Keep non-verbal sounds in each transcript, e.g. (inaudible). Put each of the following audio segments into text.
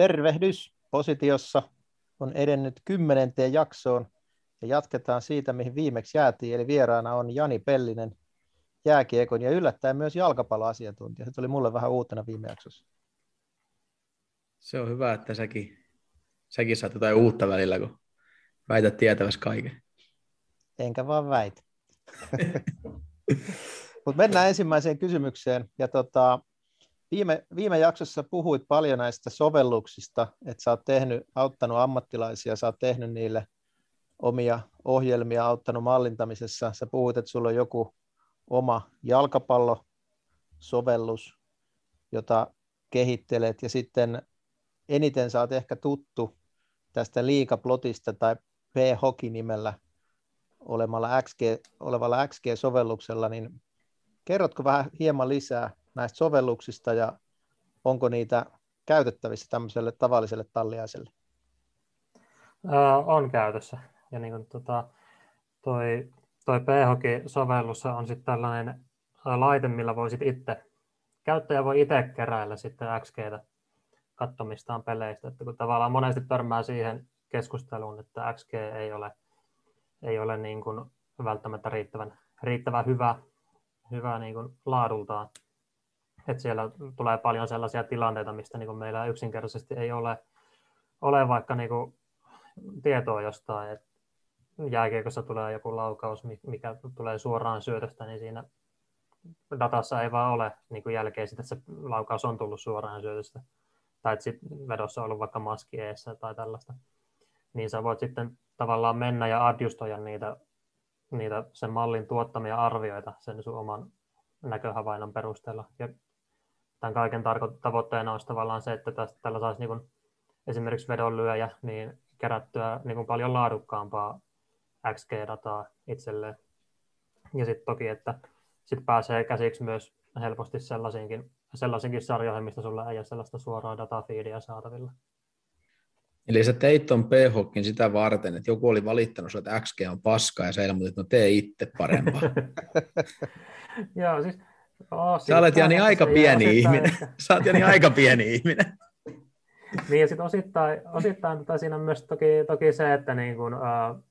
Tervehdys positiossa on edennyt kymmenenteen jaksoon ja jatketaan siitä, mihin viimeksi jäätiin, eli vieraana on Jani Pellinen, jääkiekon ja yllättäen myös jalkapalloasiantuntija. Se tuli mulle vähän uutena viime jaksossa. Se on hyvä, että säkin, säkin saat jotain uutta välillä, kun väität tietävässä kaiken. Enkä vaan väitä. (laughs) Mutta mennään ensimmäiseen kysymykseen. Ja tota, viime, viime jaksossa puhuit paljon näistä sovelluksista, että sä oot tehnyt, auttanut ammattilaisia, sä oot tehnyt niille omia ohjelmia, auttanut mallintamisessa. Sä puhuit, että sulla on joku oma jalkapallosovellus, jota kehittelet, ja sitten eniten sä oot ehkä tuttu tästä liikaplotista tai P-hoki-nimellä olemalla XG, olevalla XG-sovelluksella, niin kerrotko vähän hieman lisää näistä sovelluksista ja onko niitä käytettävissä tämmöiselle tavalliselle talliaiselle? Uh, on käytössä. Ja niin kuin, tota, toi, toi P-hoki-sovellus on sitten tällainen laite, millä voisit itse, käyttäjä voi itse keräillä sitten XGtä katsomistaan peleistä. Että kun tavallaan monesti törmää siihen keskusteluun, että XG ei ole, ei ole niin kuin välttämättä riittävän, riittävän hyvä, hyvä niin kuin laadultaan. Että siellä tulee paljon sellaisia tilanteita, mistä niin meillä yksinkertaisesti ei ole, ole vaikka niin kuin tietoa jostain, että jääkiekossa tulee joku laukaus, mikä tulee suoraan syötöstä, niin siinä datassa ei vaan ole niin kuin jälkeen sitä, että se laukaus on tullut suoraan syötöstä. Tai että sit vedossa on ollut vaikka maski eessä tai tällaista. Niin sä voit sitten tavallaan mennä ja adjustoida niitä, niitä sen mallin tuottamia arvioita sen sun oman näköhavainnon perusteella. Ja tämän kaiken tarko- tavoitteena olisi tavallaan se, että tästä, tällä saisi niin esimerkiksi vedonlyöjä niin kerättyä niin paljon laadukkaampaa XG-dataa itselleen. Ja sitten toki, että sit pääsee käsiksi myös helposti sellaisiinkin, sellaisiinkin sarjoihin, mistä sulla ei ole sellaista suoraa datafeedia saatavilla. Eli sä teit ton p sitä varten, että joku oli valittanut että XG on paska ja sä ilmoitit, että no tee itse parempaa. (laughs) Joo, siis... Oh, sä olet Jani (laughs) aika pieni ihminen. Sä oot Jani aika pieni ihminen. niin ja sitten osittain, osittain tota siinä on myös toki, toki se, että niin kun, uh,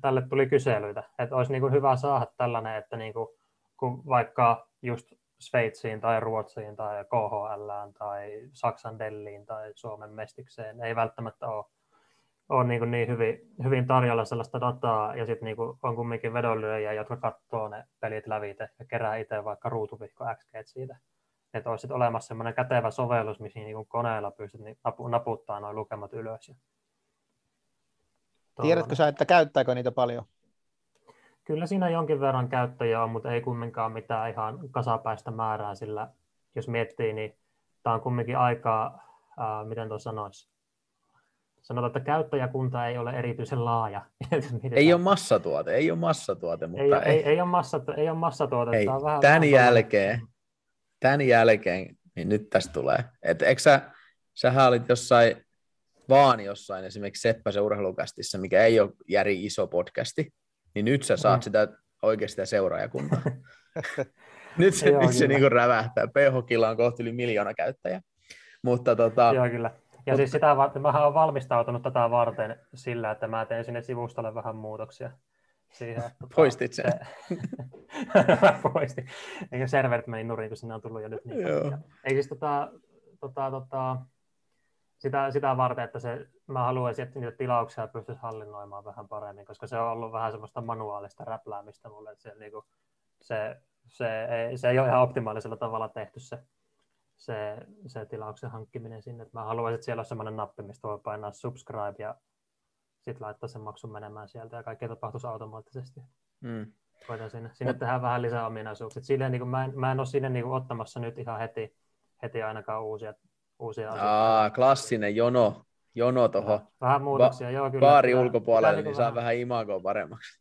tälle tuli kyselyitä, että olisi niin kuin hyvä saada tällainen, että niin kuin, kun vaikka just Sveitsiin tai Ruotsiin tai KHL tai Saksan Delliin tai Suomen Mestikseen ei välttämättä ole, ole niin, kuin niin hyvin, hyvin tarjolla sellaista dataa ja sitten niin on kumminkin vedonlyöjiä, jotka katsoo ne pelit lävite ja kerää itse vaikka ruutuvihko XG siitä. Että olisi olemassa semmoinen kätevä sovellus, missä niin koneella pystyt niin naputtaa nuo lukemat ylös ja Tiedätkö sä, että käyttääkö niitä paljon? Kyllä siinä jonkin verran käyttäjiä on, mutta ei kumminkaan mitään ihan kasapäistä määrää, sillä jos miettii, niin tämä on kumminkin aika, äh, miten tuossa sanoisi, sanotaan, että käyttäjäkunta ei ole erityisen laaja. (laughs) ei ole massatuote, ei ole massatuote, mutta ei, ei, ei, ei, ole, massa, ei ole massatuote. Ei, on vähän tämän, jälkeen, tämän jälkeen, niin nyt tästä tulee. Et, eikö sä, sähän olit jossain vaan jossain esimerkiksi Seppäsen urheilukästissä, mikä ei ole Järi iso podcasti, niin nyt sä saat mm. sitä oikeasti sitä seuraajakuntaa. (laughs) nyt se, Joo, nyt se niin rävähtää. PH on kohti yli miljoona käyttäjää. Mutta tota... Joo, kyllä. Ja siis sitä varten, mä olen valmistautunut tätä varten sillä, että mä teen sinne sivustolle vähän muutoksia. Siihen, (laughs) tota, Poistit sen. mä (laughs) poistin. Eikä serverit meni nurin, kun sinne on tullut jo nyt niin Joo. Ei siis tota, tota, tota, sitä, sitä varten, että se, mä haluaisin, että niitä tilauksia pystyisi hallinnoimaan vähän paremmin, koska se on ollut vähän semmoista manuaalista räpläämistä mulle, se, niin kuin, se, se, ei, se ei ole ihan optimaalisella tavalla tehty se, se, se tilauksen hankkiminen sinne. Että mä haluaisin, että siellä on semmoinen nappi, mistä voi painaa subscribe ja sitten laittaa sen maksun menemään sieltä ja kaikki tapahtuisi automaattisesti. Mm. Voidaan sinne, sinne tehdä vähän lisää ominaisuuksia. Silleen, niin kuin mä, en, mä en ole sinne niin kuin ottamassa nyt ihan heti, heti ainakaan uusia uusia Aa, klassinen jono, jono tuohon vähän muutoksia, ba- joo kyllä. Baari ulkopuolelle, niin, niin saa vähän imagoa paremmaksi.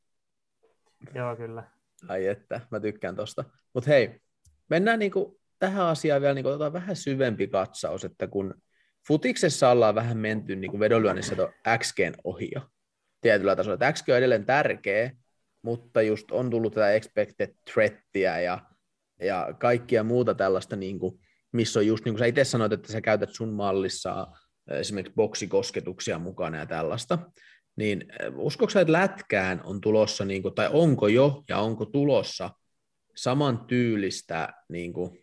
Joo, kyllä. Ai että, mä tykkään tosta. Mutta hei, mennään niinku tähän asiaan vielä niinku, otetaan vähän syvempi katsaus, että kun futiksessa ollaan vähän menty niinku vedonlyönnissä tuon XGn ohi jo tietyllä tasolla. Että XG on edelleen tärkeä, mutta just on tullut tätä expected threattiä ja, ja kaikkia muuta tällaista niin kuin, missä on just niin kuin sä itse sanoit, että sä käytät sun mallissa esimerkiksi boksikosketuksia mukana ja tällaista, niin uskoiko että lätkään on tulossa, niin kuin, tai onko jo ja onko tulossa saman tyylistä niin kuin,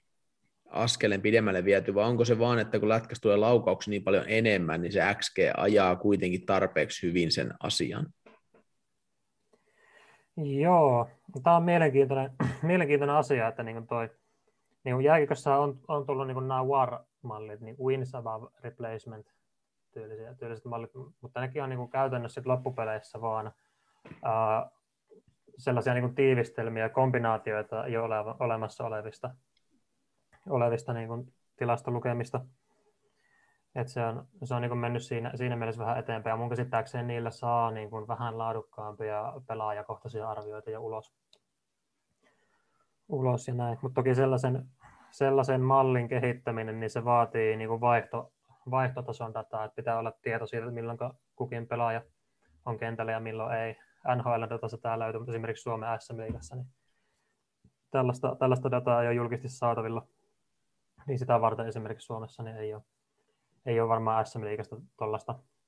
askeleen pidemmälle viety, vai onko se vaan, että kun lätkästä tulee laukauksia niin paljon enemmän, niin se XG ajaa kuitenkin tarpeeksi hyvin sen asian? Joo, tämä on mielenkiintoinen, (clears throat) mielenkiintoinen asia, että niin toi, niin jääkikossa on, on tullut niin nämä WAR-mallit, niin wins above replacement tyylisiä, tyyliset mallit, mutta nekin on niin kuin käytännössä loppupeleissä vaan ää, sellaisia niin kuin tiivistelmiä, kombinaatioita jo oleva, olemassa olevista, olevista niin kuin tilastolukemista. Et se on, se on niin kuin mennyt siinä, siinä mielessä vähän eteenpäin, ja mun käsittääkseni niillä saa niin kuin vähän laadukkaampia pelaajakohtaisia arvioita jo ulos. ulos ja näin. Mutta toki sellaisen, sellaisen mallin kehittäminen, niin se vaatii niin kuin vaihto, vaihtotason dataa, että pitää olla tieto siitä, milloin kukin pelaaja on kentällä ja milloin ei. NHL-datassa tämä löytyy, mutta esimerkiksi Suomen SM-liigassa, niin tällaista, tällaista dataa ei ole julkisesti saatavilla. Niin sitä varten esimerkiksi Suomessa niin ei ole, ei ole varmaan SM-liigasta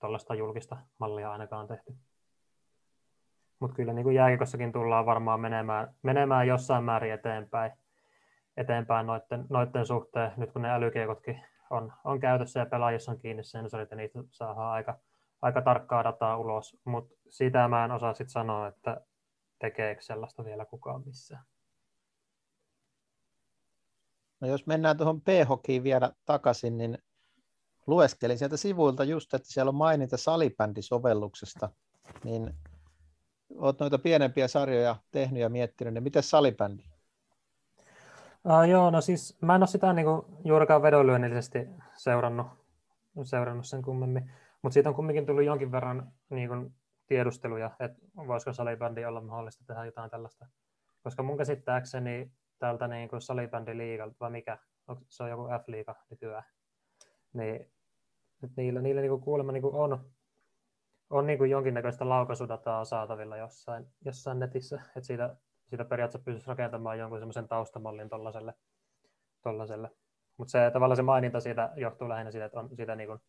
tuollaista julkista mallia ainakaan tehty. Mutta kyllä niin kuin jääkikossakin tullaan varmaan menemään, menemään jossain määrin eteenpäin, eteenpäin noiden, noiden suhteen, nyt kun ne älykeikotkin on, on käytössä ja pelaajissa on kiinni sensorit ja niistä saadaan aika, aika tarkkaa dataa ulos, mutta sitä mä en osaa sitten sanoa, että tekeekö sellaista vielä kukaan missään. No jos mennään tuohon p vielä takaisin, niin lueskelin sieltä sivuilta just, että siellä on maininta salibändisovelluksesta, niin olet noita pienempiä sarjoja tehnyt ja miettinyt, niin miten salibändi? Uh, joo, no siis mä en ole sitä niin juurikaan vedonlyönnillisesti seurannut, seurannut sen kummemmin, mutta siitä on kumminkin tullut jonkin verran niin tiedusteluja, että voisiko salibändi olla mahdollista tehdä jotain tällaista. Koska mun käsittääkseni täältä niin kuin salibändiliigalta, vai mikä, se on joku F-liiga nykyään, niin niillä, niillä niin kuin kuulemma niin kuin on, on niin kuin jonkinnäköistä laukaisudataa saatavilla jossain, jossain netissä, että siitä siitä periaatteessa pystyisi rakentamaan jonkun semmoisen taustamallin tuollaiselle. Tollaselle. Mutta se tavallaan se maininta siitä johtuu lähinnä siitä, että on, siitä, niin kuin,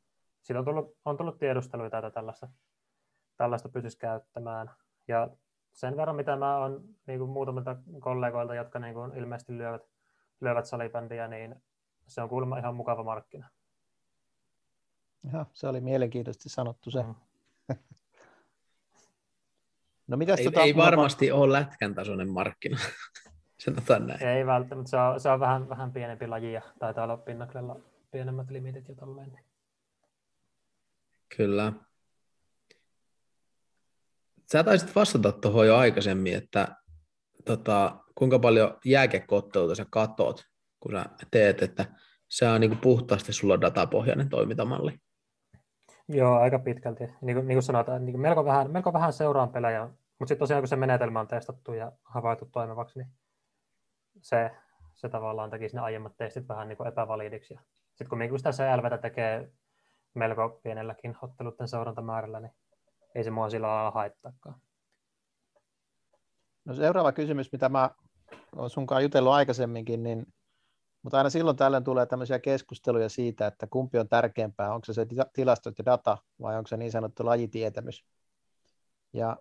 siitä on, tullut, on tullut tiedusteluita, että tällaista, tällaista pystyisi käyttämään. Ja sen verran, mitä mä oon niin kuin muutamilta kollegoilta, jotka niin kuin ilmeisesti lyövät, lyövät salibändiä, niin se on kuulemma ihan mukava markkina. Ja, se oli mielenkiintoisesti sanottu se. Mm. (laughs) No, mitäs ei, tota, ei varmasti ole lätkän tasoinen markkina. (laughs) Sanotaan näin. Ei välttämättä, se on, se on vähän, vähän pienempi laji ja taitaa olla pinnaklella pienemmät limitit ja tolleen. Kyllä. Sä taisit vastata tuohon jo aikaisemmin, että tota, kuinka paljon jääkekotteluita sä katot, kun sä teet, että se on niin kuin puhtaasti sulla datapohjainen toimintamalli. Joo, aika pitkälti. Niin kuin, niin kuin sanotaan, niin kuin melko, vähän, melko vähän seuraan pelejä, mutta sitten tosiaan kun se menetelmä on testattu ja havaittu toimivaksi, niin se, se tavallaan teki ne aiemmat testit vähän niin kuin epävalidiksi. Sitten kun, kun sitä CLVtä tekee melko pienelläkin otteluiden seurantamäärällä, niin ei se mua sillä lailla haittaakaan. No seuraava kysymys, mitä mä olen sunkaan jutellut aikaisemminkin, niin mutta aina silloin tällöin tulee tämmöisiä keskusteluja siitä, että kumpi on tärkeämpää, onko se se tilastot ja data vai onko se niin sanottu lajitietämys. Ja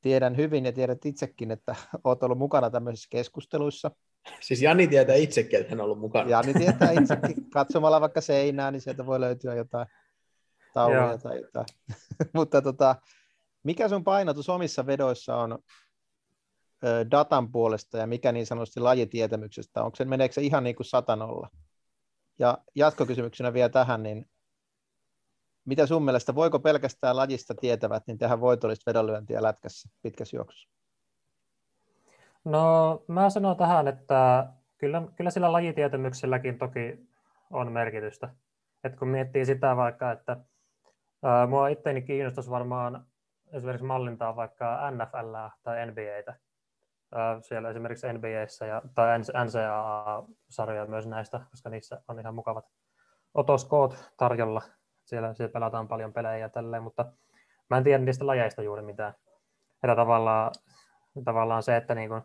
tiedän hyvin ja tiedät itsekin, että (laughs) olet ollut mukana tämmöisissä keskusteluissa. Siis Jani tietää itsekin, että hän on ollut mukana. Jani tietää itsekin. Katsomalla vaikka seinää, niin sieltä voi löytyä jotain tauluja tai jotain. (laughs) Mutta tota, mikä sun painotus omissa vedoissa on datan puolesta ja mikä niin sanotusti lajitietämyksestä? Onko se, meneekö se ihan niin kuin satanolla? Ja jatkokysymyksenä vielä tähän, niin mitä sun mielestä, voiko pelkästään lajista tietävät niin tehdä voitollista vedonlyöntiä lätkässä pitkässä juoksussa? No mä sanon tähän, että kyllä, kyllä sillä lajitietämykselläkin toki on merkitystä. Et kun miettii sitä vaikka, että mua itseäni kiinnostaisi varmaan esimerkiksi mallintaa vaikka NFL tai NBAtä, siellä esimerkiksi NBAssä ja, tai NCAA-sarjoja myös näistä, koska niissä on ihan mukavat otoskoot tarjolla. Siellä, siellä pelataan paljon pelejä ja tälleen, mutta mä en tiedä niistä lajeista juuri mitään. Että tavallaan, tavallaan se, että niin kuin,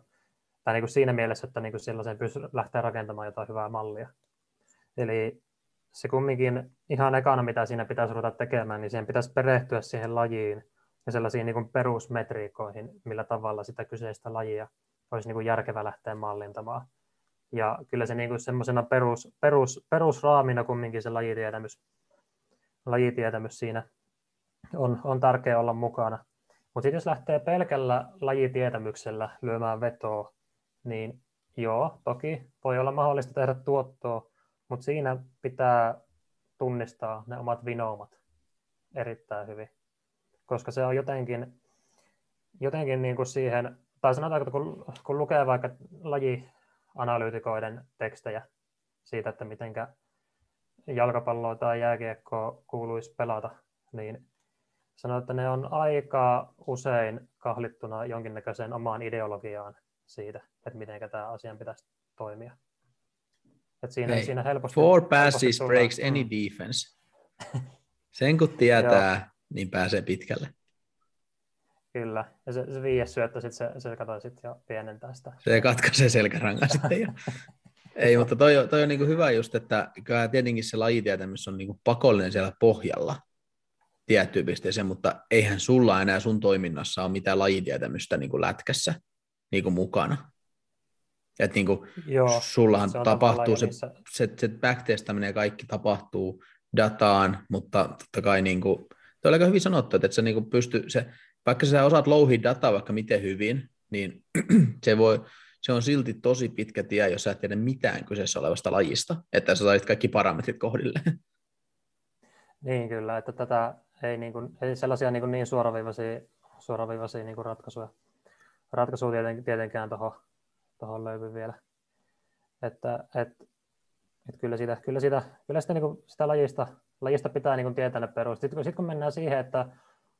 tai niin kuin siinä mielessä, että niin kuin sellaisen pystyy lähteä rakentamaan jotain hyvää mallia. Eli se kumminkin ihan ekana, mitä siinä pitäisi ruveta tekemään, niin siihen pitäisi perehtyä siihen lajiin ja sellaisiin niin perusmetriikoihin, millä tavalla sitä kyseistä lajia olisi niin kuin järkevä lähteä mallintamaan. Ja kyllä se niin semmoisena perus, perus, perusraamina kumminkin se lajitietämys, lajitietämys siinä on, on tärkeää olla mukana. Mutta sitten jos lähtee pelkällä lajitietämyksellä lyömään vetoa, niin joo, toki voi olla mahdollista tehdä tuottoa, mutta siinä pitää tunnistaa ne omat vinoumat erittäin hyvin, koska se on jotenkin, jotenkin niin kuin siihen, tai sanotaanko, että kun, kun lukee vaikka lajianalyytikoiden tekstejä siitä, että miten jalkapalloa tai jääkiekkoa kuuluisi pelata, niin sanoo, että ne on aika usein kahlittuna jonkinnäköiseen omaan ideologiaan siitä, että miten tämä asian pitäisi toimia. Et siinä, Hei, siinä helposti, Four helposti passes tullaan- breaks any mm. defense. (laughs) Sen kun tietää, niin pääsee pitkälle. Kyllä, ja se, se viides syöttö, sit se, se katsoi sit ja pienentää sitä. Se katkaisee selkärangan sitten. jo. (laughs) Ei, mutta toi, on- toi on niin hyvä just, että kyllä tietenkin se lajitietämys on niin pakollinen siellä pohjalla tiettyyn pisteeseen, mutta eihän sulla enää sun toiminnassa ole mitään lajitietämystä niin lätkässä niin kuin mukana. Et niin kuin, Joo, sullahan se tapahtuu se, se, se backtestaminen ja kaikki tapahtuu dataan, mutta totta kai niin kuin, toi oli aika hyvin sanottu, että et sä niin kuin pysty, se, vaikka sä osaat louhia dataa vaikka miten hyvin, niin (clears throat) se, voi, se on silti tosi pitkä tie, jos sä et tiedä mitään kyseessä olevasta lajista, että sä sait kaikki parametrit kohdille. (laughs) Niin kyllä, että tätä ei, niin kuin, ei sellaisia niin, kuin niin suoraviivaisia, suoraviivaisia niin kuin ratkaisuja, ratkaisuja tieten, tietenkään tuohon tohon löydy vielä. Että, et, et kyllä, sitä, kyllä, sitä, kyllä sitä, niin kuin, sitä lajista, lajista pitää niin kuin tietää ne perustat. Sitten kun, sit kun mennään siihen, että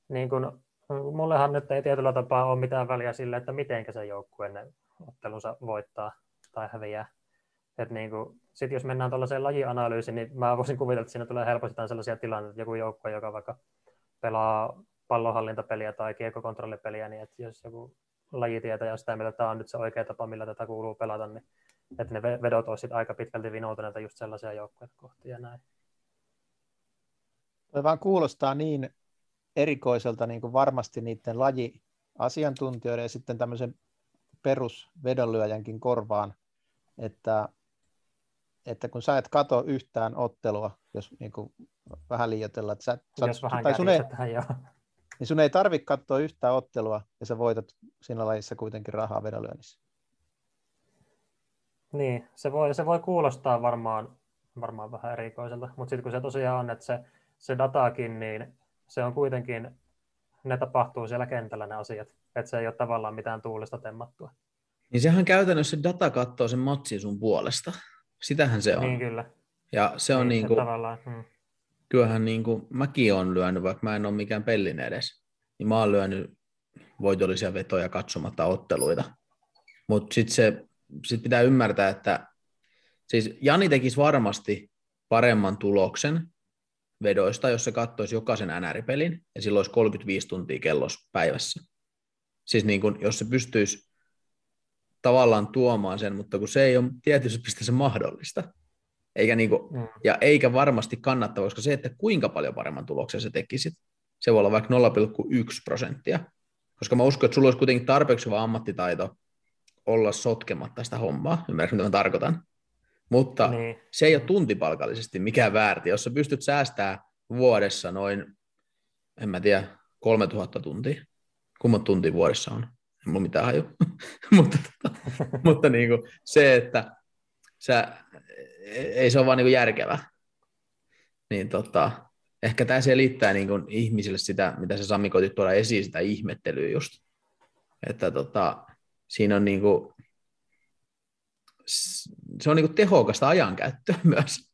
niin kuin, mullehan nyt ei tietyllä tapaa ole mitään väliä sille, että miten se joukkue ottelunsa voittaa tai häviää. Et niin kuin, sit jos mennään tuollaiseen lajianalyysiin, niin mä voisin kuvitella, että siinä tulee helposti sellaisia tilanteita, että joku joukkue, joka vaikka pelaa pallonhallintapeliä tai kiekkokontrollipeliä, niin että jos joku lajitietäjä on sitä mieltä, että tämä on nyt se oikea tapa, millä tätä kuuluu pelata, niin että ne ve- vedot olisivat aika pitkälti vinoutuneita just sellaisia joukkueita kohti ja näin. Toi vaan kuulostaa niin erikoiselta niin kuin varmasti niiden lajiasiantuntijoiden ja sitten tämmöisen perusvedonlyöjänkin korvaan, että, että kun sä et kato yhtään ottelua, jos niin kuin vähän liioitellaan, että sä, sä, Jos vähän tai sun ei, kärjistetään, joo. Niin sun ei tarvitse katsoa yhtään ottelua ja sä voitat siinä lajissa kuitenkin rahaa vedonlyönnissä. Niin, se voi, se voi kuulostaa varmaan, varmaan vähän erikoiselta, mutta sitten kun se tosiaan on, että se, se datakin, niin se on kuitenkin, ne tapahtuu siellä kentällä ne asiat, että se ei ole tavallaan mitään tuulista temmattua. Niin sehän käytännössä se data katsoo sen matsin sun puolesta. Sitähän se on. Niin kyllä. Ja se on niin se kuin, tavallaan, hmm. Kyllähän niin kuin, mäkin olen lyönyt, vaikka mä en ole mikään pellinen edes, niin mä oon lyönyt voitollisia vetoja katsomatta otteluita. Mutta sitten sit pitää ymmärtää, että siis Jani tekisi varmasti paremman tuloksen vedoista, jos se katsoisi jokaisen NR-pelin, ja silloin olisi 35 tuntia kellos päivässä. Siis niin kun, jos se pystyisi tavallaan tuomaan sen, mutta kun se ei ole tietysti pisteessä mahdollista, eikä, niin kuin, Mm. ja eikä varmasti kannattava, koska se, että kuinka paljon paremman tuloksen se tekisit, se voi olla vaikka 0,1 prosenttia, koska mä uskon, että sulla olisi kuitenkin tarpeeksi hyvä ammattitaito olla sotkematta sitä hommaa, ymmärrätkö mitä mä tarkoitan? Mutta Niin. se ei ole tuntipalkallisesti mikään väärti. Jos sä pystyt säästää vuodessa noin, en mä tiedä, 3000 tuntia. Kummat tuntia vuodessa on? En mulla mitään haju. (laughs) mutta tota, (laughs) mutta niin kuin se, että sä, ei se ole vaan niin kuin järkevä. Niin tota, ehkä tämä selittää niin kuin ihmisille sitä, mitä se Sami koitti tuoda esiin, sitä ihmettelyä just. Että tota, siinä on niin kuin, se on niin kuin tehokasta ajankäyttöä (laughs) myös.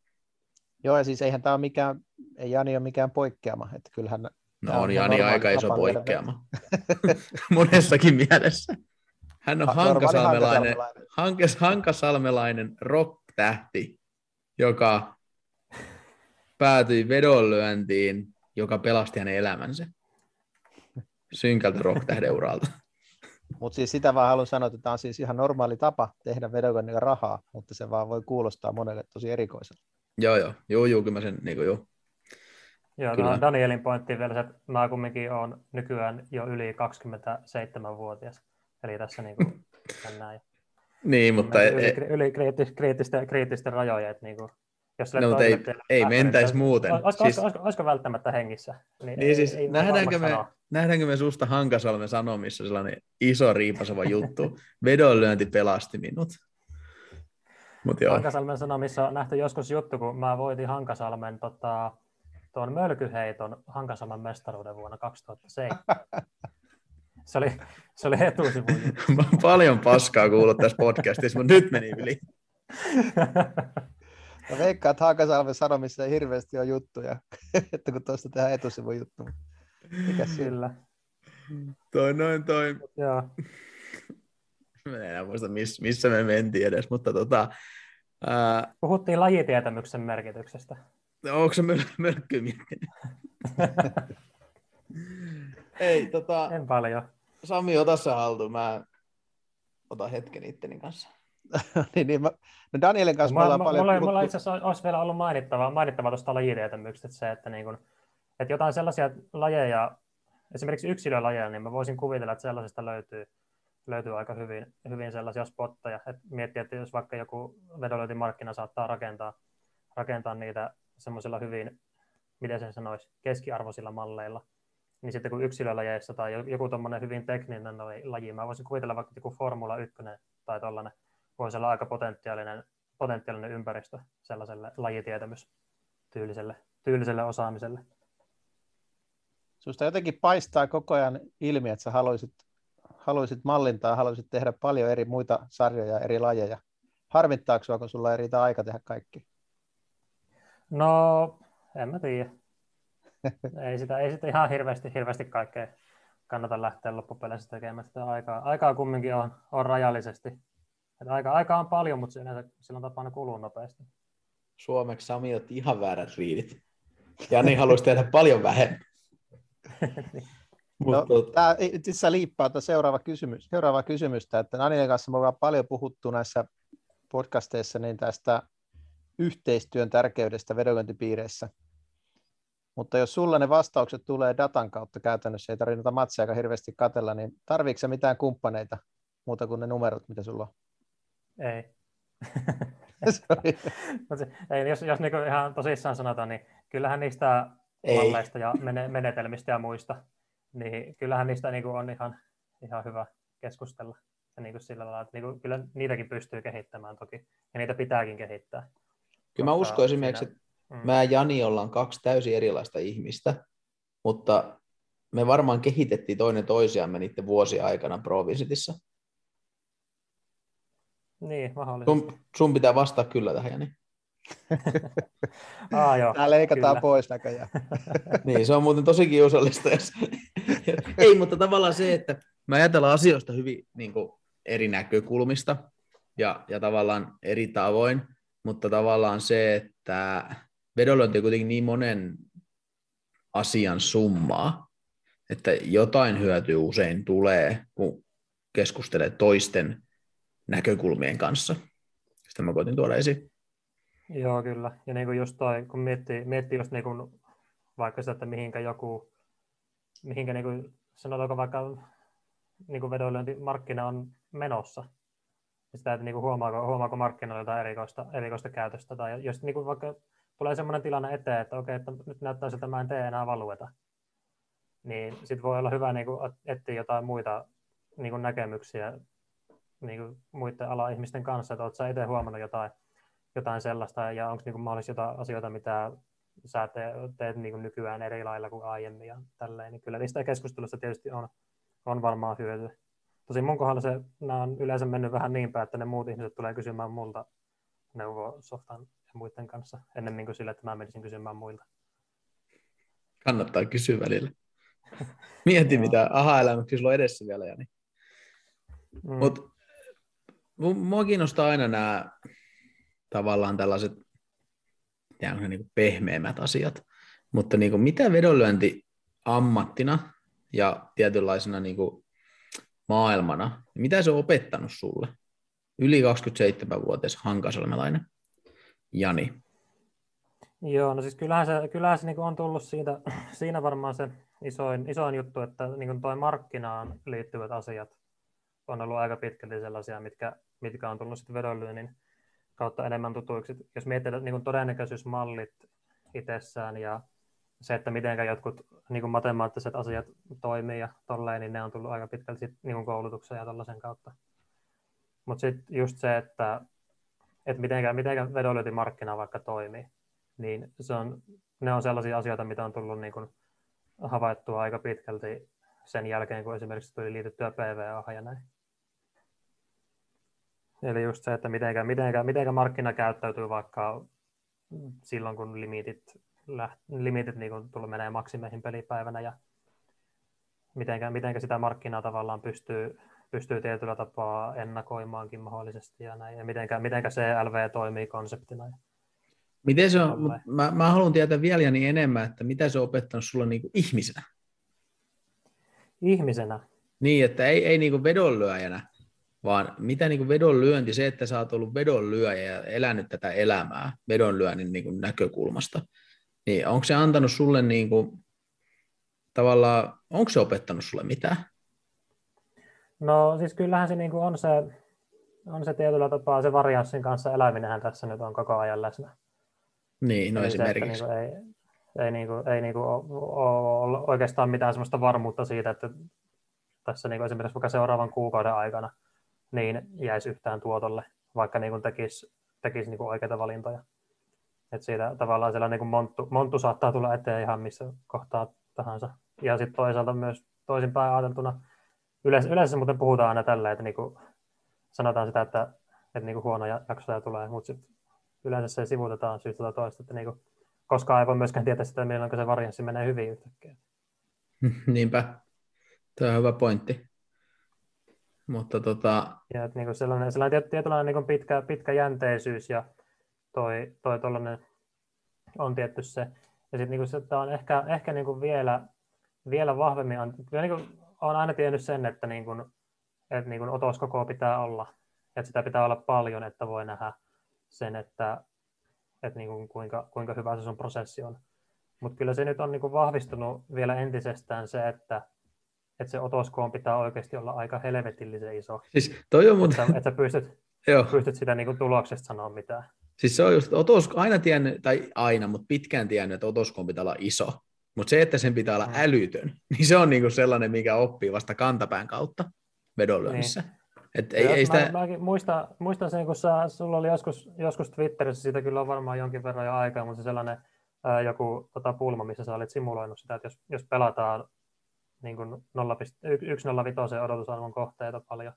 Joo, ja siis eihän tämä ole mikään, ei Jani ole mikään poikkeama, että kyllähän No on on Jani aika iso poikkeama. (laughs) Monessakin mielessä. Hän on hankasalmelainen, hankasalmelainen rock-tähti, joka päätyi vedonlyöntiin, joka pelasti hänen elämänsä. Synkältä rock-tähden uralta. Mutta siis sitä vaan haluan sanoa, että tämä on siis ihan normaali tapa tehdä vedonlyönnillä rahaa, mutta se vaan voi kuulostaa monelle tosi erikoiselta. Joo, joo. Joo, joo, kyllä mä sen, niin kuin, joo. Joo, Kyllä. tuohon Danielin pointtiin vielä se, että mä kumminkin olen nykyään jo yli 27-vuotias. Eli tässä niin kuin, jo. Niin, mutta ei, yli, yli kriittis, kriittisten, kriittisten rajojen. Että niin kuin, jos No, mutta ei- ei mentäisi muuten. Olisiko, Siis- olisiko, olisiko, välttämättä hengissä? Niin, Niin siis voi nähdäänkö me, sanoa. nähdäänkö me susta Hankasalmen sanomissa sellainen iso riipasava juttu, vedonlyönti pelasti minut. Mut joo, Hankasalmen Sanomissa on nähty joskus juttu, kun mä voitin Hankasalmen tota, tuon mölkyheiton Hankasalmen mestaruuden vuonna 2007. (laughs) Se oli, se oli (laughs) oon paljon paskaa kuullut tässä podcastissa, mutta nyt meni yli. (laughs) Mä veikkaan, että Haakasalmen Sanomissa ei hirveästi ole juttuja, (laughs) että kun tuosta tehdään etusivun juttu. Mikä siinä? Kyllä. Toi noin toi, Joo. mä en enää muista miss, missä me mentiin edes, mutta tota, ää, Puhuttiin lajitietämyksen merkityksestä. onko se möl- mölkky? Ei, tota, En paljon. Sami, ota se haltuun, mä otan hetken itteni kanssa. (laughs) niin, niin mä, no Danielin kanssa me Mulla, ollaan mulla, paljon mulla, puhuttu. mulla itse asiassa olisi vielä ollut mainittavaa, mainittavaa tuosta lajitietämyksestä se, että, niin kun, että jotain sellaisia lajeja, esimerkiksi yksilölajeja, niin mä voisin kuvitella, että sellaisista löytyy, löytyy aika hyvin, hyvin sellaisia spotteja. Et miettiä, että jos vaikka joku vedonlyöntimarkkina saattaa rakentaa, rakentaa niitä semmoisilla hyvin, miten sen sanoisi, keskiarvoisilla malleilla, niin sitten kun yksilölajeissa tai joku tuommoinen hyvin tekninen laji, mä voisin kuvitella vaikka joku Formula 1 tai tuollainen, voisi olla aika potentiaalinen, potentiaalinen ympäristö sellaiselle lajitietämystyyliselle tyyliselle osaamiselle. Susta jotenkin paistaa koko ajan ilmi, että sä haluaisit, haluaisit mallintaa, haluaisit tehdä paljon eri muita sarjoja, eri lajeja. Harmittaako sua, kun sulla ei riitä aika tehdä kaikki? No, en mä tiedä. (laughs) ei, sitä, ei sitä ihan hirveästi, hirveästi kaikkea kannata lähteä loppupeleissä tekemään. Sitä aikaa, aikaa kumminkin on, on rajallisesti. Et aika, aikaa on paljon, mutta se yleensä silloin tapana kuluu nopeasti. Suomeksi Sami otti ihan väärät riidit. Jani haluaisi tehdä paljon vähemmän. No, Mutta tämä itse asiassa liippaa tuota seuraava kysymys, seuraava kysymystä, että Danielin kanssa me ollaan paljon puhuttu näissä podcasteissa niin tästä yhteistyön tärkeydestä vedonlyöntipiireissä. Mutta jos sulla ne vastaukset tulee datan kautta käytännössä, ei tarvitse matseja aika hirveästi katella, niin tarviiko se mitään kumppaneita muuta kuin ne numerot, mitä sulla on? Ei. (laughs) Sorry. (laughs) Mut se- ei, jos jos niinku ihan tosissaan sanotaan, niin kyllähän niistä Ei. malleista ja mene- menetelmistä ja muista, niin kyllähän niistä niinku on ihan, ihan hyvä keskustella. Ja niinku sillä lailla, että niinku, kyllä niitäkin pystyy kehittämään toki, ja niitä pitääkin kehittää. kyllä mä esimerkiksi, siinä- että. Mä ja Jani ollaan kaksi täysin erilaista ihmistä, mutta me varmaan kehitettiin toinen toisiamme niiden vuosien aikana Provisitissa. Niin, mahdollisesti. Sun, sun pitää vastata kyllä tähän, Jani. (laughs) Aa, joo, Tämä leikataan kyllä. pois näköjään. (laughs) Niin, se on muuten tosi kiusallista. Jos... Ei, mutta tavallaan se, että me ajatellaan asioista hyvin niin kuin, eri näkökulmista ja, ja tavallaan eri tavoin, mutta tavallaan se, että vedonlyönti on kuitenkin niin monen asian summaa, että jotain hyötyä usein tulee, kun keskustelee toisten näkökulmien kanssa. Sitä mä koitin tuoda esiin. Joo, kyllä. Ja niin kuin toi, kun miettii, miettii just niin kuin vaikka sitä, että mihinkä joku, mihinkä niin kuin, sanotaanko vaikka niin kuin vedonlyöntimarkkina on menossa. Ja sitä, että niin kuin huomaako, huomaako markkinoilla jotain erikoista, erikoista käytöstä. Tai jos niin kuin vaikka tulee sellainen tilanne eteen, että okei, että nyt näyttää siltä, että mä en tee enää valueta. Niin sitten voi olla hyvä niin kuin etsiä jotain muita niin kuin näkemyksiä niin kuin muiden ala-ihmisten kanssa, että oletko sä itse huomannut jotain, jotain sellaista, ja onko niin mahdollisesti jotain asioita, mitä sä te, teet niin nykyään eri lailla kuin aiemmin ja tälleen, niin kyllä niistä keskustelusta tietysti on, on varmaan hyötyä. Tosin mun kohdalla se, nämä on yleensä mennyt vähän niin päin, että ne muut ihmiset tulee kysymään multa neuvoa softan ja muiden kanssa, ennemmin kuin sille, että mä menisin kysymään muilta. Kannattaa kysyä välillä. (laughs) Mieti, mitä aha-elämyksiä sulla on edessä vielä, Jani. Mm. Mutta mua kiinnostaa aina nämä tavallaan tällaiset tiedätkö, ne niinku pehmeämmät asiat. Mutta niinku, mitä vedonlyönti ammattina ja tietynlaisena niinku maailmana, mitä se on opettanut sulle? Yli 27-vuotias hankasalmelainen Jani. Joo, no siis kyllähän se, kyllähän se niin on tullut siitä, (clears throat) siinä varmaan se isoin, isoin juttu, että niin tuo markkinaan liittyvät asiat on ollut aika pitkälti sellaisia, mitkä, mitkä on tullut sitten vedonlyönnin kautta enemmän tutuiksi. Jos miettii niin todennäköisyysmallit itsessään ja se, että miten jotkut niin matemaattiset asiat toimii ja tolleen, niin ne on tullut aika pitkälti sit, niin koulutuksen ja tällaisen kautta. Mutta sitten just se, että, että miten, miten vedonlyöntimarkkina vaikka toimii, niin se on, ne on sellaisia asioita, mitä on tullut niin kuin havaittua aika pitkälti sen jälkeen, kun esimerkiksi tuli liitettyä PVA ja näin. Eli just se, että mitenkä, mitenkä, mitenkä markkina käyttäytyy vaikka silloin, kun limitit, läht, limitit niin kun tulee menee maksimeihin pelipäivänä ja mitenkä, mitenkä sitä markkinaa tavallaan pystyy, pystyy tietyllä tapaa ennakoimaankin mahdollisesti ja näin, ja mitenkä, mitenkä CLV toimii konseptina. Miten se on, mä, mä haluan tietää vielä niin enemmän, että mitä se on opettanut sulle niin ihmisenä? Ihmisenä? Niin, että ei, ei niin vedonlyöjänä, vaan mitä niin vedonlyönti, se, että sä oot ollut vedonlyöjä ja elänyt tätä elämää vedonlyönnin niin näkökulmasta, niin onko se antanut sulle niin kuin, tavallaan, onko se opettanut sulle mitään? No siis kyllähän se niin kuin on se, on se tietyllä tapaa se varianssin kanssa eläminenhän tässä nyt on koko ajan läsnä. Niin, no Eli esimerkiksi. Se, niin ei, ei, niin kuin, ei niin kuin ole oikeastaan mitään sellaista varmuutta siitä, että tässä niin kuin esimerkiksi vaikka seuraavan kuukauden aikana niin jäisi yhtään tuotolle, vaikka niin kuin tekisi, tekisi niin kuin oikeita valintoja. Et siitä tavallaan siellä niin kuin monttu, monttu saattaa tulla eteen ihan missä kohtaa tahansa. Ja sitten toisaalta myös toisinpäin ajateltuna, yleensä, yleensä muuten puhutaan aina tällä, että niin kuin sanotaan sitä, että, että niin kuin huonoja jaksoja tulee, mutta sitten yleensä se sivutetaan syystä tai toista, että niin kuin, koskaan ei voi myöskään tietää sitä, milloin se varianssi menee hyvin yhtäkkiä. (laughs) Niinpä. Tämä on hyvä pointti. Mutta tota... ja, että niin kuin sellainen, sellainen tietynlainen niin kuin pitkä, pitkä jänteisyys ja toi, toi on tietty se. Ja sitten niin se on ehkä, ehkä niin kuin vielä, vielä vahvemmin, niin kuin, olen aina tiennyt sen, että, niin kuin, että niin kuin otoskoko pitää olla, että sitä pitää olla paljon, että voi nähdä sen, että, että niin kuin kuinka, kuinka hyvä se sun prosessi on. Mutta kyllä se nyt on niin kuin vahvistunut vielä entisestään se, että, että se otoskoon pitää oikeasti olla aika helvetillisen iso. Siis toi on mun... että, että sä pystyt, (laughs) Joo. pystyt sitä niin kuin tuloksesta sanoa mitään. Siis se on just, otosko, aina tiennyt, tai aina, mutta pitkään tiennyt, että otoskoon pitää olla iso. Mutta se, että sen pitää olla mm. älytön, (laughs) niin se on niinku sellainen, mikä oppii vasta kantapään kautta vedonlyönnissä. Niin. Et ei, ei sitä... mä, mä muistan, muistan sen, kun sä, sulla oli joskus, joskus Twitterissä, siitä kyllä on varmaan jonkin verran jo aikaa, mutta se sellainen ää, joku tota, pulma, missä sä olit simuloinut sitä, että jos, jos pelataan niin 1.05 odotusarvon kohteita paljon,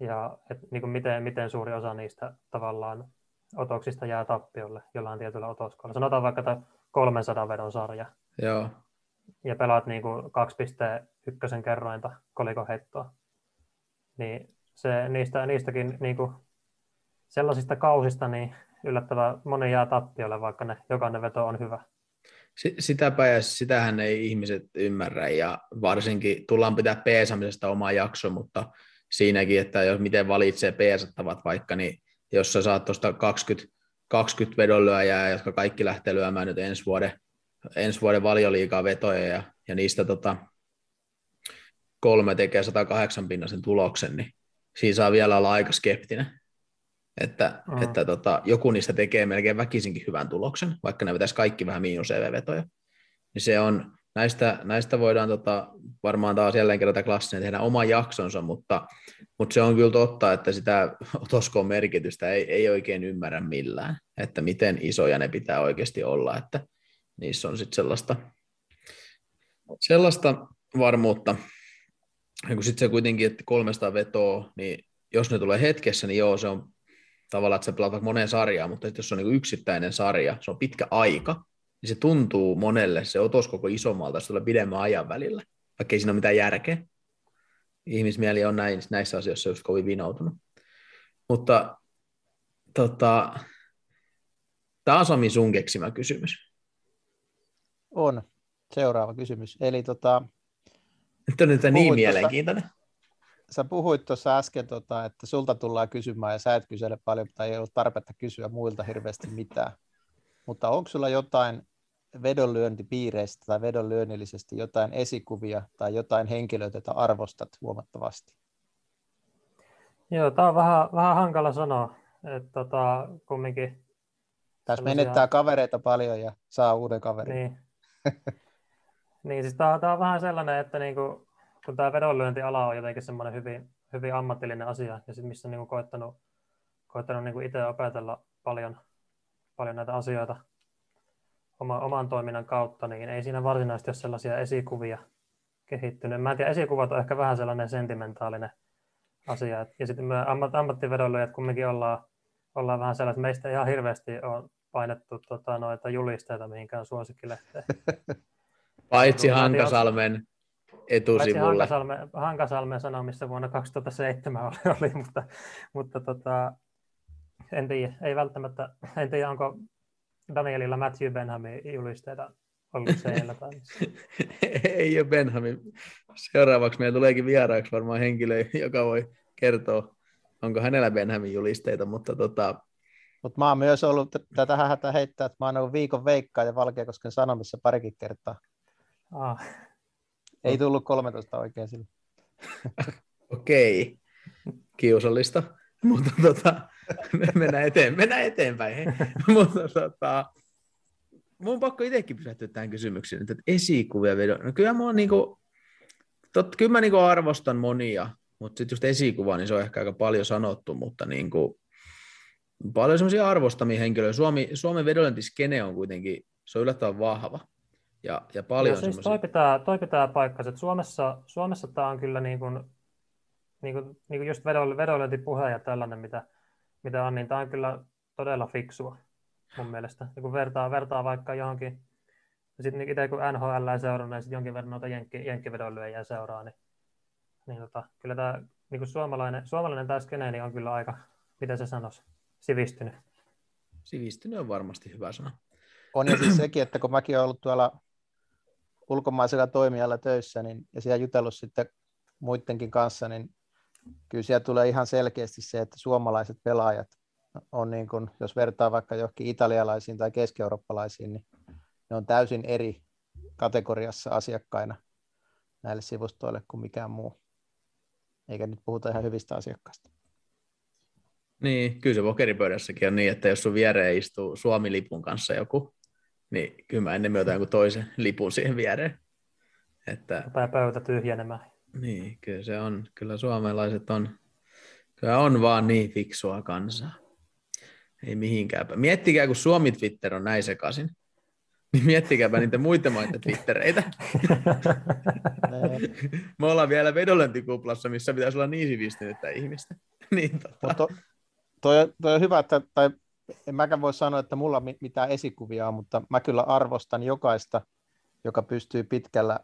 ja et, niin kuin miten, miten suuri osa niistä tavallaan otoksista jää tappiolle jollain tietyllä otoskolla. Sanotaan vaikka että 300 vedon sarja. Joo. Ja pelaat niin kuin 2.1 kerrointa kolikoheittoa niin se, niistä, niistäkin niin kuin, sellaisista kausista niin yllättävän moni jää tappiolle, vaikka ne, jokainen veto on hyvä. Sitäpä ja sitähän ei ihmiset ymmärrä ja varsinkin tullaan pitää peesamisesta oma jakso, mutta siinäkin, että jos miten valitsee peesattavat vaikka, niin jos sä saat tuosta 20, 20 vedonlyöjää, jotka kaikki lähtee lyömään nyt ensi vuoden, ensi vuoden valioliikaa vetoja ja, ja niistä tota, kolme tekee 108 pinnasen tuloksen, niin siinä saa vielä olla aika skeptinen. Että, mm. että tota, joku niistä tekee melkein väkisinkin hyvän tuloksen, vaikka ne pitäisi kaikki vähän miinus EV-vetoja. Niin se on, näistä, näistä voidaan tota, varmaan taas jälleen kerran klassinen tehdä oma jaksonsa, mutta, mutta se on kyllä totta, että sitä (laughs) otoskoon merkitystä ei, ei oikein ymmärrä millään, että miten isoja ne pitää oikeasti olla, että niissä on sitten sellaista, sellaista varmuutta, kun sitten se kuitenkin, että 300 vetoa, niin jos ne tulee hetkessä, niin joo, se on tavallaan, että se pelataan moneen sarjaan, mutta jos se on niin yksittäinen sarja, se on pitkä aika, niin se tuntuu monelle, se otos koko isommalta, se tulee pidemmän ajan välillä, vaikka ei siinä ole mitään järkeä. Ihmismieli on näin, näissä asioissa just kovin vinoutunut. Mutta tota, tämä on Sami sun keksimä kysymys. On. Seuraava kysymys. Eli tota, nyt on nyt niin mielenkiintoinen. Sä puhuit tuossa äsken, tota, että sulta tullaan kysymään ja sä et kysele paljon tai ei ole tarvetta kysyä muilta hirveästi mitään. Mutta onko sulla jotain vedonlyöntipiireistä tai vedonlyönnillisesti jotain esikuvia tai jotain henkilöitä, joita arvostat huomattavasti? Joo, tämä on vähän, vähän hankala sanoa, että tota, kumminkin... Tässä sellaisia... menettää kavereita paljon ja saa uuden kaverin. Niin, (laughs) niin siis tämä, tämä on vähän sellainen, että niinku, kun tämä vedonlyöntiala on jotenkin semmoinen hyvin, hyvin ammatillinen asia, ja sitten missä on niinku koettanut, koettanut niinku itse opetella paljon, paljon näitä asioita oma, oman toiminnan kautta, niin ei siinä varsinaisesti ole sellaisia esikuvia kehittynyt. Mä en tiedä, esikuvat on ehkä vähän sellainen sentimentaalinen asia. Ja sitten me ammat, ammattivedonlyöjät kumminkin ollaan, ollaan vähän sellaisia, meistä ei ihan hirveästi on painettu tota, noita julisteita mihinkään suosikkilehteen. (laughs) Paitsi Hankasalmen etusivulle. Hankasalmen, Hankasalmen sanomissa vuonna 2007 oli, (laughs) oli mutta, mutta tota, en tiedä, ei välttämättä, en tiedä onko Danielilla Matthew Benhamin julisteita ollut siellä. Tai (laughs) ei ole Benhamin. Seuraavaksi meillä tuleekin vieraaksi varmaan henkilö, joka voi kertoa, onko hänellä Benhamin julisteita, mutta tota... Mut mä oon myös ollut, tätä hätä heittää, että mä oon ollut viikon veikkaa ja Valkeakosken Sanomissa parikin kertaa. Ah. Ei tullut 13 oikein sillä. (laughs) Okei, kiusallista, (laughs) mutta tota, (laughs) mennään, eteen, mennään eteenpäin. (laughs) Mutta tota, mun on pakko itsekin pysähtyä tähän kysymykseen, että esikuvia vedon. No kyllä mä, niinku, tot, kyllä mä niinku arvostan monia, mutta sitten just esikuva, niin se on ehkä aika paljon sanottu, mutta niinku, paljon semmoisia arvostamia henkilöitä. Suomi, Suomen vedonlyöntiskene on kuitenkin, se on yllättävän vahva. Ja, ja paljon no, siis toi, pitää, toi pitää paikkansa, että Suomessa, Suomessa tämä on kyllä niin kuin, niin kuin, niin kuin just vedonlyöntipuhe ja tällainen, mitä, mitä on, niin tämä on kyllä todella fiksua mun mielestä. Ja kun vertaa, vertaa vaikka johonkin, ja sitten itse kun NHL seuraa, ja sitten jonkin verran noita jenkki, jenkkivedonlyöjiä seuraa, niin, niin tota, kyllä tämä niin kuin suomalainen, suomalainen tämä skene, niin on kyllä aika, mitä se sanoisi, sivistynyt. Sivistynyt on varmasti hyvä sana. On ja siis sekin, että kun mäkin olen ollut tuolla ulkomaisella toimijalla töissä, niin, ja siellä jutellut sitten muidenkin kanssa, niin kyllä siellä tulee ihan selkeästi se, että suomalaiset pelaajat on niin kuin, jos vertaa vaikka johonkin italialaisiin tai keski-eurooppalaisiin, niin ne on täysin eri kategoriassa asiakkaina näille sivustoille kuin mikään muu. Eikä nyt puhuta ihan hyvistä asiakkaista. Niin, kyllä se pokeripöydässäkin on niin, että jos sun viereen istuu Suomi-lipun kanssa joku, niin kyllä mä ennen myötä jonkun toisen lipun siihen viereen. Että... Tai pöytä tyhjenemään. Niin, kyllä se on. Kyllä suomalaiset on, kyllä on vaan niin fiksua kansaa. Ei mihinkään. Miettikää, kun Suomi Twitter on näin sekaisin, niin miettikääpä niitä muita maita Twittereitä. Me ollaan vielä vedolöntikuplassa, missä pitäisi olla niin sivistynyttä ihmistä. niin, tota. to, toi, toi on hyvä, että, tai en mäkään voi sanoa, että mulla mitään esikuvia mutta mä kyllä arvostan jokaista, joka pystyy pitkällä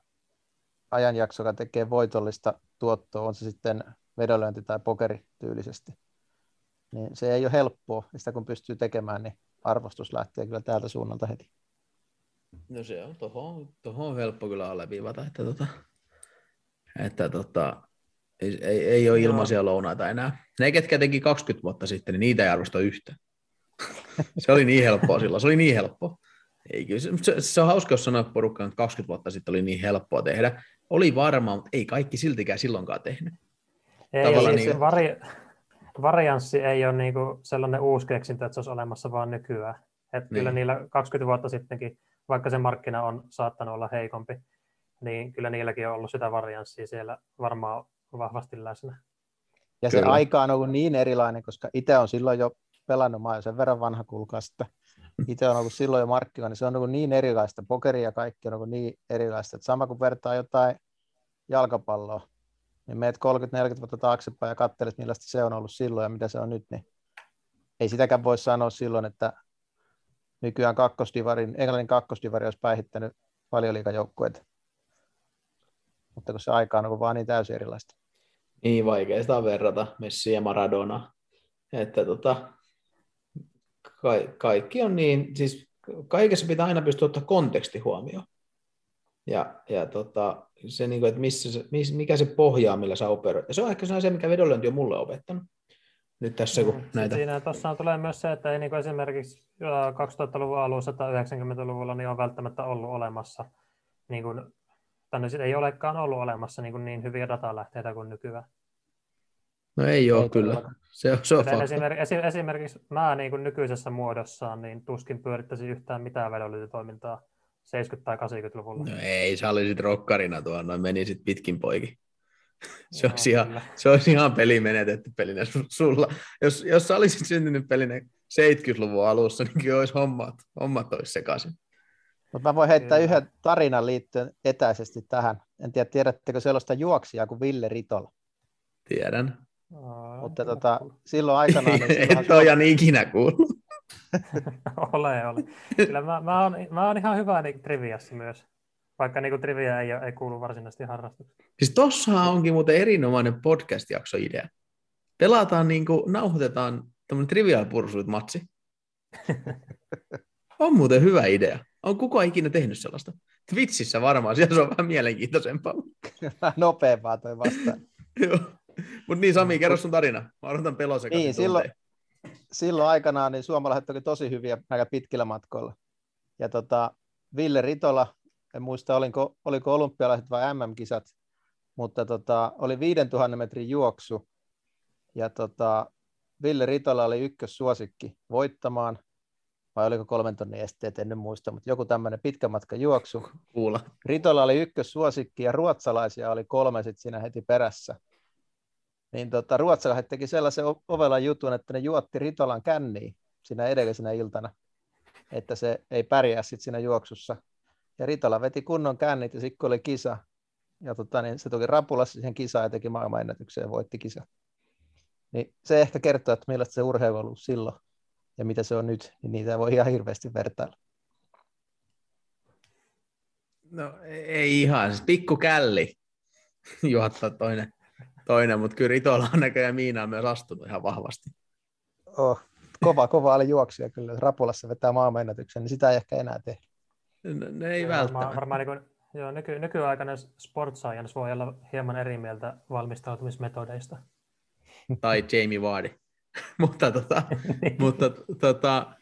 ajanjaksolla tekemään voitollista tuottoa, on se sitten vedonlyönti tai pokeri tyylisesti. Niin se ei ole helppoa, sitä kun pystyy tekemään, niin arvostus lähtee kyllä täältä suunnalta heti. No se on, tuohon, tuohon on helppo kyllä alleviivata, että, tota, että tota, ei, ei, ei ole ilmaisia lounaita enää. Ne, ketkä teki 20 vuotta sitten, niin niitä ei arvosta yhtä. (laughs) se oli niin helppoa silloin, se oli niin helppoa. Ei, kyllä, se, se, on hauska, jos sanoa porukkaan, että 20 vuotta sitten oli niin helppoa tehdä. Oli varma, mutta ei kaikki siltikään silloinkaan tehnyt. Ei, Tavallaan siis niin... vari, varianssi ei ole niin kuin sellainen uusi keksintö, että se olisi olemassa vaan nykyään. Että niin. kyllä niillä 20 vuotta sittenkin, vaikka se markkina on saattanut olla heikompi, niin kyllä niilläkin on ollut sitä varianssia siellä varmaan vahvasti läsnä. Ja kyllä. se aika on ollut niin erilainen, koska itse on silloin jo pelannut, mä sen verran vanha kulkasta. Itse on ollut silloin jo markkina, niin se on ollut niin erilaista. Pokeri ja kaikki on niin erilaista. Että sama kuin vertaa jotain jalkapalloa, niin meet 30-40 vuotta taaksepäin ja katselet, millaista se on ollut silloin ja mitä se on nyt, niin ei sitäkään voi sanoa silloin, että nykyään kakkosdivarin, Englannin kakkosdivari olisi päihittänyt paljon liikajoukkueita. Mutta kun se aika on vaan niin täysin erilaista. Niin, vaikea sitä verrata Messi ja Maradona. Että tota, ka- kaikki on niin, siis kaikessa pitää aina pystyä ottaa konteksti huomioon. Ja, ja tota, se, niin kuin, että missä se, mikä se pohjaa, millä sä operoit. Ja se on ehkä se, mikä vedonlyönti on mulle opettanut. nyt tässä, kun Mm, näitä... Siinä tuossa tulee myös se, että ei niin kuin esimerkiksi 2000-luvun alussa tai 90-luvulla niin on välttämättä ollut olemassa, niin kuin, tai no ei olekaan ollut olemassa niin, kuin niin hyviä datalähteitä kuin nykyään. No ei ole Ei kyllä. Se, on- se on esimerkiksi, esi- esimerkiksi mä niin kuin nykyisessä muodossaan niin tuskin pyörittäisin yhtään mitään vedollitoimintaa 70- tai 80-luvulla. No ei, sä olisit rokkarina tuolla, noin menisit pitkin poikin. Se olisi, ihan, kyllä. se olisi ihan peli menetetty pelinä su- sulla. Jos, jos sä olisit syntynyt pelinä 70-luvun alussa, niin kyllä olisi hommat, hommat olisi sekaisin. Mutta mä voin heittää Kyllä. yhden tarinan liittyen etäisesti tähän. En tiedä, tiedättekö sellaista juoksijaa kuin Ville Ritola. Tiedän. Aa, Mutta tota, silloin aikanaan... Niin Et ole Jan ikinä kuullut. (laughs) ole, ole. Kyllä mä, mä, oon, mä oon ihan hyvä niin triviassa myös, vaikka niin trivia ei, ei kuulu varsinaisesti harrastukseen. Siis tossahan onkin muuten erinomainen podcast-jakso idea. Pelataan niin kuin, nauhoitetaan tämmöinen Trivial Pursuit-matsi. (laughs) On muuten hyvä idea. On kukaan ikinä tehnyt sellaista? Twitchissä varmaan, siellä se on vähän mielenkiintoisempaa. (laughs) nopeampaa toi vastaan. Mutta niin Sami, kerro sun tarina. Mä odotan pelosekaisin Niin, silloin, silloin aikanaan niin suomalaiset oli tosi hyviä aika pitkillä matkoilla. Ja tota, Ville Ritola, en muista oliko, oliko olympialaiset vai MM-kisat, mutta tota, oli 5000 metrin juoksu. Ja tota, Ville Ritola oli ykkössuosikki voittamaan, vai oliko kolmen tonnin esteet, en nyt muista, mutta joku tämmöinen pitkä matka juoksu. Kuulla. Ritola oli ykkössuosikki ja ruotsalaisia oli kolme sit siinä heti perässä. Niin tota, ruotsalaiset teki sellaisen ovelan jutun, että ne juotti Ritolan känniin siinä edellisenä iltana, että se ei pärjää sit siinä juoksussa. Ja Ritola veti kunnon kännit ja sitten oli kisa, ja tota, niin se tuli rapulassa siihen kisaan ja teki maailmanennätyksen ja voitti kisa. Niin se ehkä kertoo, että millaista se urheilu ollut silloin ja mitä se on nyt, niin niitä voi ihan hirveästi vertailla. No ei ihan, siis pikku källi (laughs) juottaa toinen, toinen mutta kyllä Ritola on näköjään Miinaan myös astunut ihan vahvasti. Oh, kova, kova oli juoksija kyllä. Rapulassa vetää maailmanennätyksen, niin sitä ei ehkä enää tehdä. Ne, ne ei Varmaan, välttämättä. varmaan niin kuin, joo, nyky, nykyaikainen sport science voi olla hieman eri mieltä valmistautumismetodeista. Tai Jamie Vardy. (laughs) mutta tota, (laughs) mutta tota,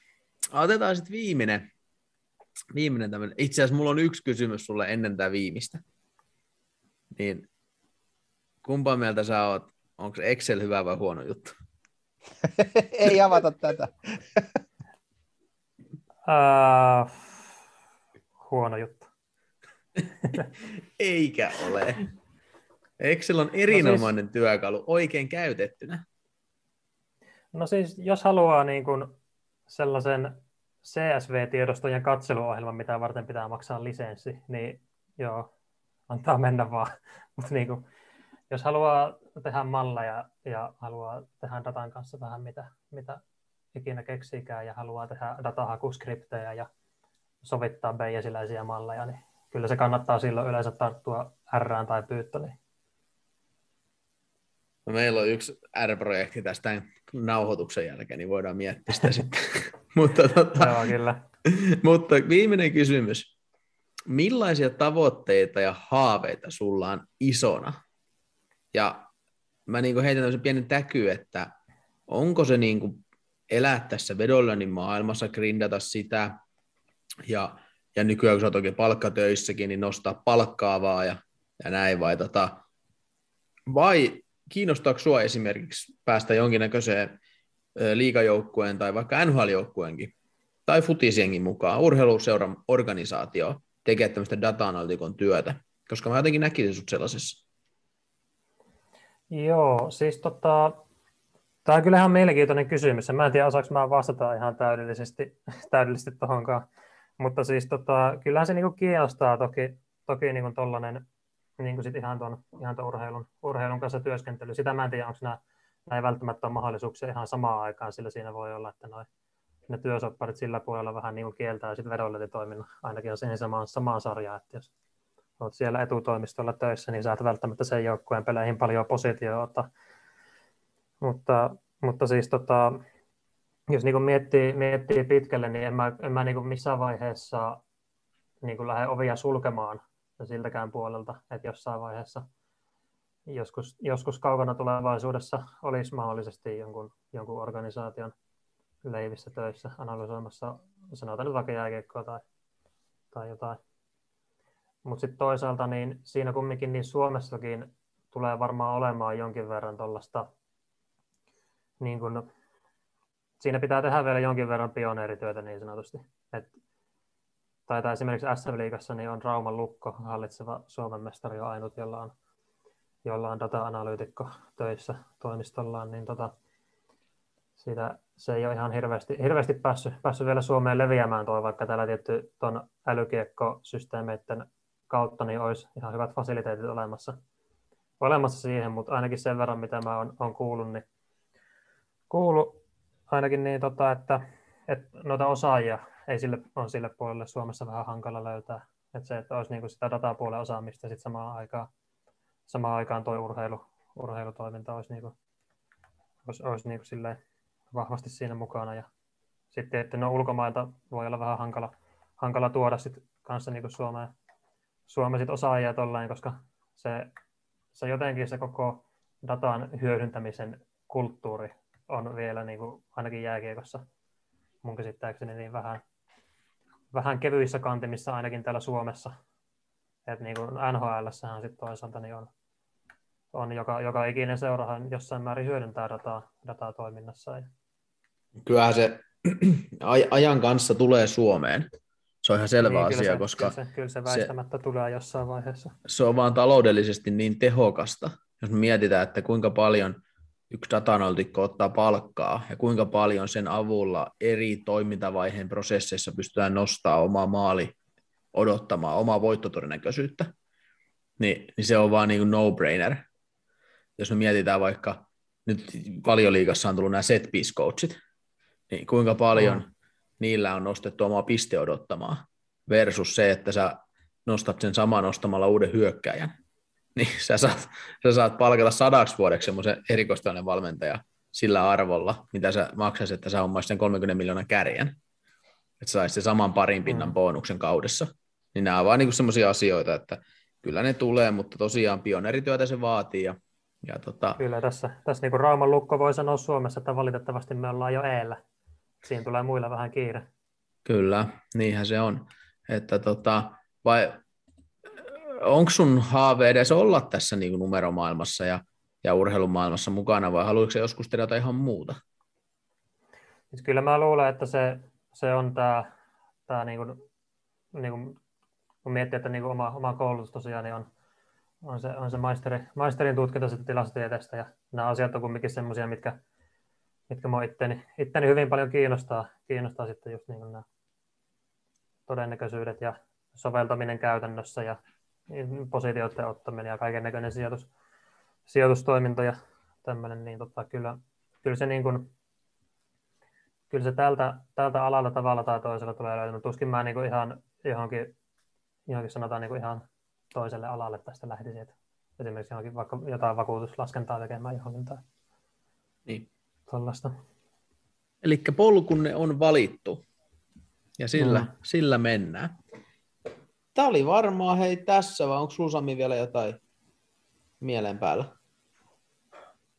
otetaan sitten viimeinen. Viimeinen tämmönen. Itse asiassa mulla on yksi kysymys sulle ennen tätä viimeistä. Niin kumpaa mieltä sä oot? Onko Excel hyvä vai huono juttu? (laughs) ei avata tätä. Uh, huono juttu. (laughs) Eikä ole. Excel on erinomainen työkalu, oikein käytettynä. No siis, jos haluaa niin kuin sellaisen CSV-tiedoston ja katseluohjelman, mitä varten pitää maksaa lisenssi, niin joo, antaa mennä vaan. (laughs) Mutta niin kuin, jos haluaa tehdä malleja ja haluaa tehdä datan kanssa vähän mitä, mitä ikinä keksikään ja haluaa tehdä datahakuskriptejä ja sovittaa beijesiläisiä malleja, niin kyllä se kannattaa silloin yleensä tarttua R tai Pythoniin. No, meillä on yksi R-projekti tästä nauhoituksen jälkeen, niin voidaan miettiä sitä sitten. (laughs) mutta, tota, Joo, kyllä. mutta viimeinen kysymys. Millaisia tavoitteita ja haaveita sulla on isona? Ja mä niin heitän tämmöisen pienen täky, että onko se niin kuin elää tässä vedonlyönnin maailmassa, grindata sitä, ja, ja nykyään kun sä oot palkkatöissäkin, niin nostaa palkkaa vaan ja, ja näin, vai, tota, vai kiinnostaako sua esimerkiksi päästä jonkinnäköiseen ö, liigajoukkueen tai vaikka NHL-joukkueenkin tai futisienkin mukaan urheiluseuran organisaatio tekee tämmöistä data-analytikon työtä, koska mä jotenkin näkisin sut sellaisessa. Joo, siis tota, tämä on kyllä ihan mielenkiintoinen kysymys. Mä en tiedä, osaanko mä vastata ihan täydellisesti, (laughs) täydellisesti tohonkaan. Mutta siis tota, kyllähän se niinku kiinnostaa toki, toki niinku tollanen, niinku sit ihan tuon ihan ton urheilun, urheilun kanssa työskentely. Sitä mä en tiedä, onko nämä, välttämättä ole mahdollisuuksia ihan samaan aikaan, sillä siinä voi olla, että noi, ne työsopparit sillä puolella vähän niinku kieltää sitten vedonlyöntitoiminnan, ainakin on siihen samaan, samaan sarjaan, että jos olet siellä etutoimistolla töissä, niin sä et välttämättä sen joukkueen peleihin paljon positioa ota. Mutta, mutta siis tota, jos niin miettii, miettii pitkälle, niin en mä, en mä niin missään vaiheessa niin lähde ovia sulkemaan siltäkään puolelta, että jossain vaiheessa joskus, joskus kaukana tulevaisuudessa olisi mahdollisesti jonkun, jonkun organisaation leivissä töissä analysoimassa, sanotaan nyt vaikka jääkiekkoa tai, tai jotain. Mutta sitten toisaalta niin siinä kumminkin niin Suomessakin tulee varmaan olemaan jonkin verran tuollaista, niin kun, siinä pitää tehdä vielä jonkin verran pioneerityötä niin sanotusti. Et, tai esimerkiksi SM-liigassa niin on Rauman Lukko, hallitseva Suomen mestari on ainut, jolla on, jolla on data-analyytikko töissä toimistollaan, niin tota, siitä, se ei ole ihan hirveästi, hirveästi päässyt, päässyt vielä Suomeen leviämään tuo, vaikka täällä tietty tuon älykiekosysteemeiden kautta niin olisi ihan hyvät fasiliteetit olemassa, olemassa siihen, mutta ainakin sen verran, mitä mä oon, oon kuullut, niin kuullut ainakin niin, tota, että, että noita osaajia ei sille, on sille puolelle Suomessa vähän hankala löytää. Että se, että olisi niin kuin sitä datapuolen osaamista sitten samaan aikaan, samaan aikaan tuo urheilu, urheilutoiminta olisi, niin kuin, olisi, olisi niin kuin vahvasti siinä mukana. Ja sitten, että no ulkomailta voi olla vähän hankala, hankala tuoda sitten kanssa niin kuin Suomeen, Suomeen sit osaajia tolleen, koska se, se jotenkin se koko datan hyödyntämisen kulttuuri on vielä niin kuin, ainakin jääkiekossa mun käsittääkseni niin vähän, vähän kevyissä kantimissa ainakin täällä Suomessa. Et niin kuin NHL sitten toisaalta niin on, on joka, joka ikinen seurahan jossain määrin hyödyntää dataa, dataa toiminnassa. Kyllähän se (clears throat) ajan kanssa tulee Suomeen. Se on ihan selvä niin, asia, se, koska... Kyllä se, kyllä se väistämättä se, tulee jossain vaiheessa. Se on vaan taloudellisesti niin tehokasta, jos me mietitään, että kuinka paljon yksi datanaltikko ottaa palkkaa ja kuinka paljon sen avulla eri toimintavaiheen prosesseissa pystytään nostamaan omaa maali odottamaan, omaa voittotodennäköisyyttä, niin, niin se on vaan niin kuin no-brainer. Jos me mietitään vaikka, nyt liikassa on tullut nämä set coachit, niin kuinka paljon mm. Niillä on nostettu omaa piste odottamaa versus se, että sä nostat sen saman ostamalla uuden hyökkäjän (laughs) niin sä saat, sä saat palkata sadaksi vuodeksi semmoisen erikoistainen valmentaja sillä arvolla, mitä sä maksaisit, että sä hommaisit sen 30 miljoonan kärjen, että saisit sen saman parin pinnan mm. bonuksen kaudessa. Niin nämä on vaan niinku semmoisia asioita, että kyllä ne tulee, mutta tosiaan pionerityötä se vaatii. Ja, ja tota... Kyllä tässä, tässä niin kuin Rauman lukko voi sanoa Suomessa, että valitettavasti me ollaan jo eellä. Siinä tulee muilla vähän kiire. Kyllä, niinhän se on. Että tota, vai onko sun haave edes olla tässä niin kuin numeromaailmassa ja, ja urheilumaailmassa mukana, vai haluatko joskus tehdä jotain ihan muuta? Kyllä mä luulen, että se, se on tämä, tämä niin kuin, niin kuin, kun miettii, että niin kuin oma, oma koulutus tosiaan niin on, on se, on se maisteri, maisterin tutkinto sitten tilastotieteestä, ja nämä asiat on kuitenkin semmoisia, mitkä, mitkä mua itteni, itteni hyvin paljon kiinnostaa, kiinnostaa sitten just niin nämä todennäköisyydet ja soveltaminen käytännössä ja positioiden ottaminen ja kaiken näköinen sijoitus, sijoitustoiminta ja tämmöinen, niin tota, kyllä, kyllä se niin kuin, kyllä se tältä, tältä alalta tavalla tai toisella tulee löytymään. Tuskin mä niin kuin ihan johonkin, johonkin sanotaan niin kuin ihan toiselle alalle tästä lähtisin, että esimerkiksi johonkin vaikka jotain vakuutuslaskentaa tekemään johonkin tai niin. Tuollaista. Eli polkunne on valittu ja sillä, mm. sillä mennään. Tämä oli varmaan hei tässä, vai onko sinulla Sami vielä jotain mieleen päällä?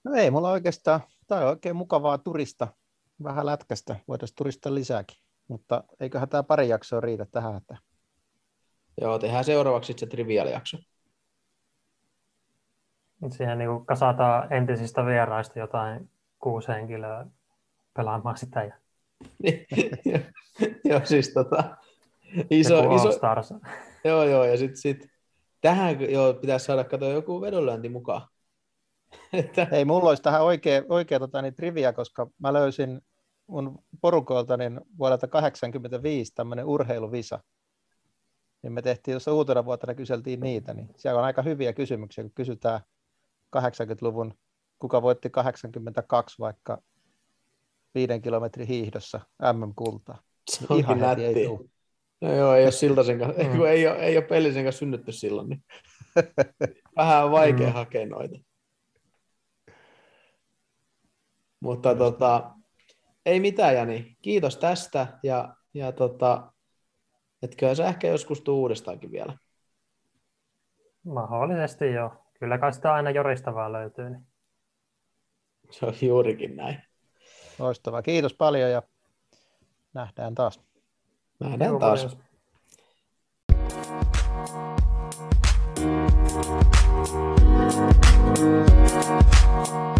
No ei mulla oikeastaan. Tämä on oikein mukavaa turista. Vähän lätkästä. Voitaisiin turista lisääkin. Mutta eiköhän tämä pari jaksoa riitä tähän. Että... Joo, tehdään seuraavaksi se trivial-jakso. Siihen niin kasataan entisistä vieraista jotain kuusi henkilöä pelaamaan sitä. Ja... (laughs) Joo, siis tota, iso, iso, Stars. Joo, joo, ja sitten sit, tähän joo, pitäisi saada katsoa joku vedonlyönti mukaan. (laughs) että... Ei, mulla olisi tähän oikea, oikea tota, niin trivia, koska mä löysin mun porukolta niin vuodelta 1985 tämmöinen urheiluvisa. Niin me tehtiin, jos uutena vuotena kyseltiin niitä, niin siellä on aika hyviä kysymyksiä, kun kysytään 80-luvun, kuka voitti 82 vaikka viiden kilometrin hiihdossa MM-kultaa. Se onkin Ihan Ei tule. No joo, ei ole Siltasen kanssa, mm. ei, ole, ei ole Pellisen kanssa synnytty silloin, niin vähän on vaikea mm. hakea noita. Mutta tota, ei mitään Jani, kiitos tästä ja, ja tota, etkö sä ehkä joskus tuu uudestaankin vielä? Mahdollisesti joo, Kyllä kai sitä aina joristavaa löytyy. Niin. (laughs) Se on juurikin näin. Loistava. Kiitos paljon ja nähdään taas. Nähdään taas. Thank you.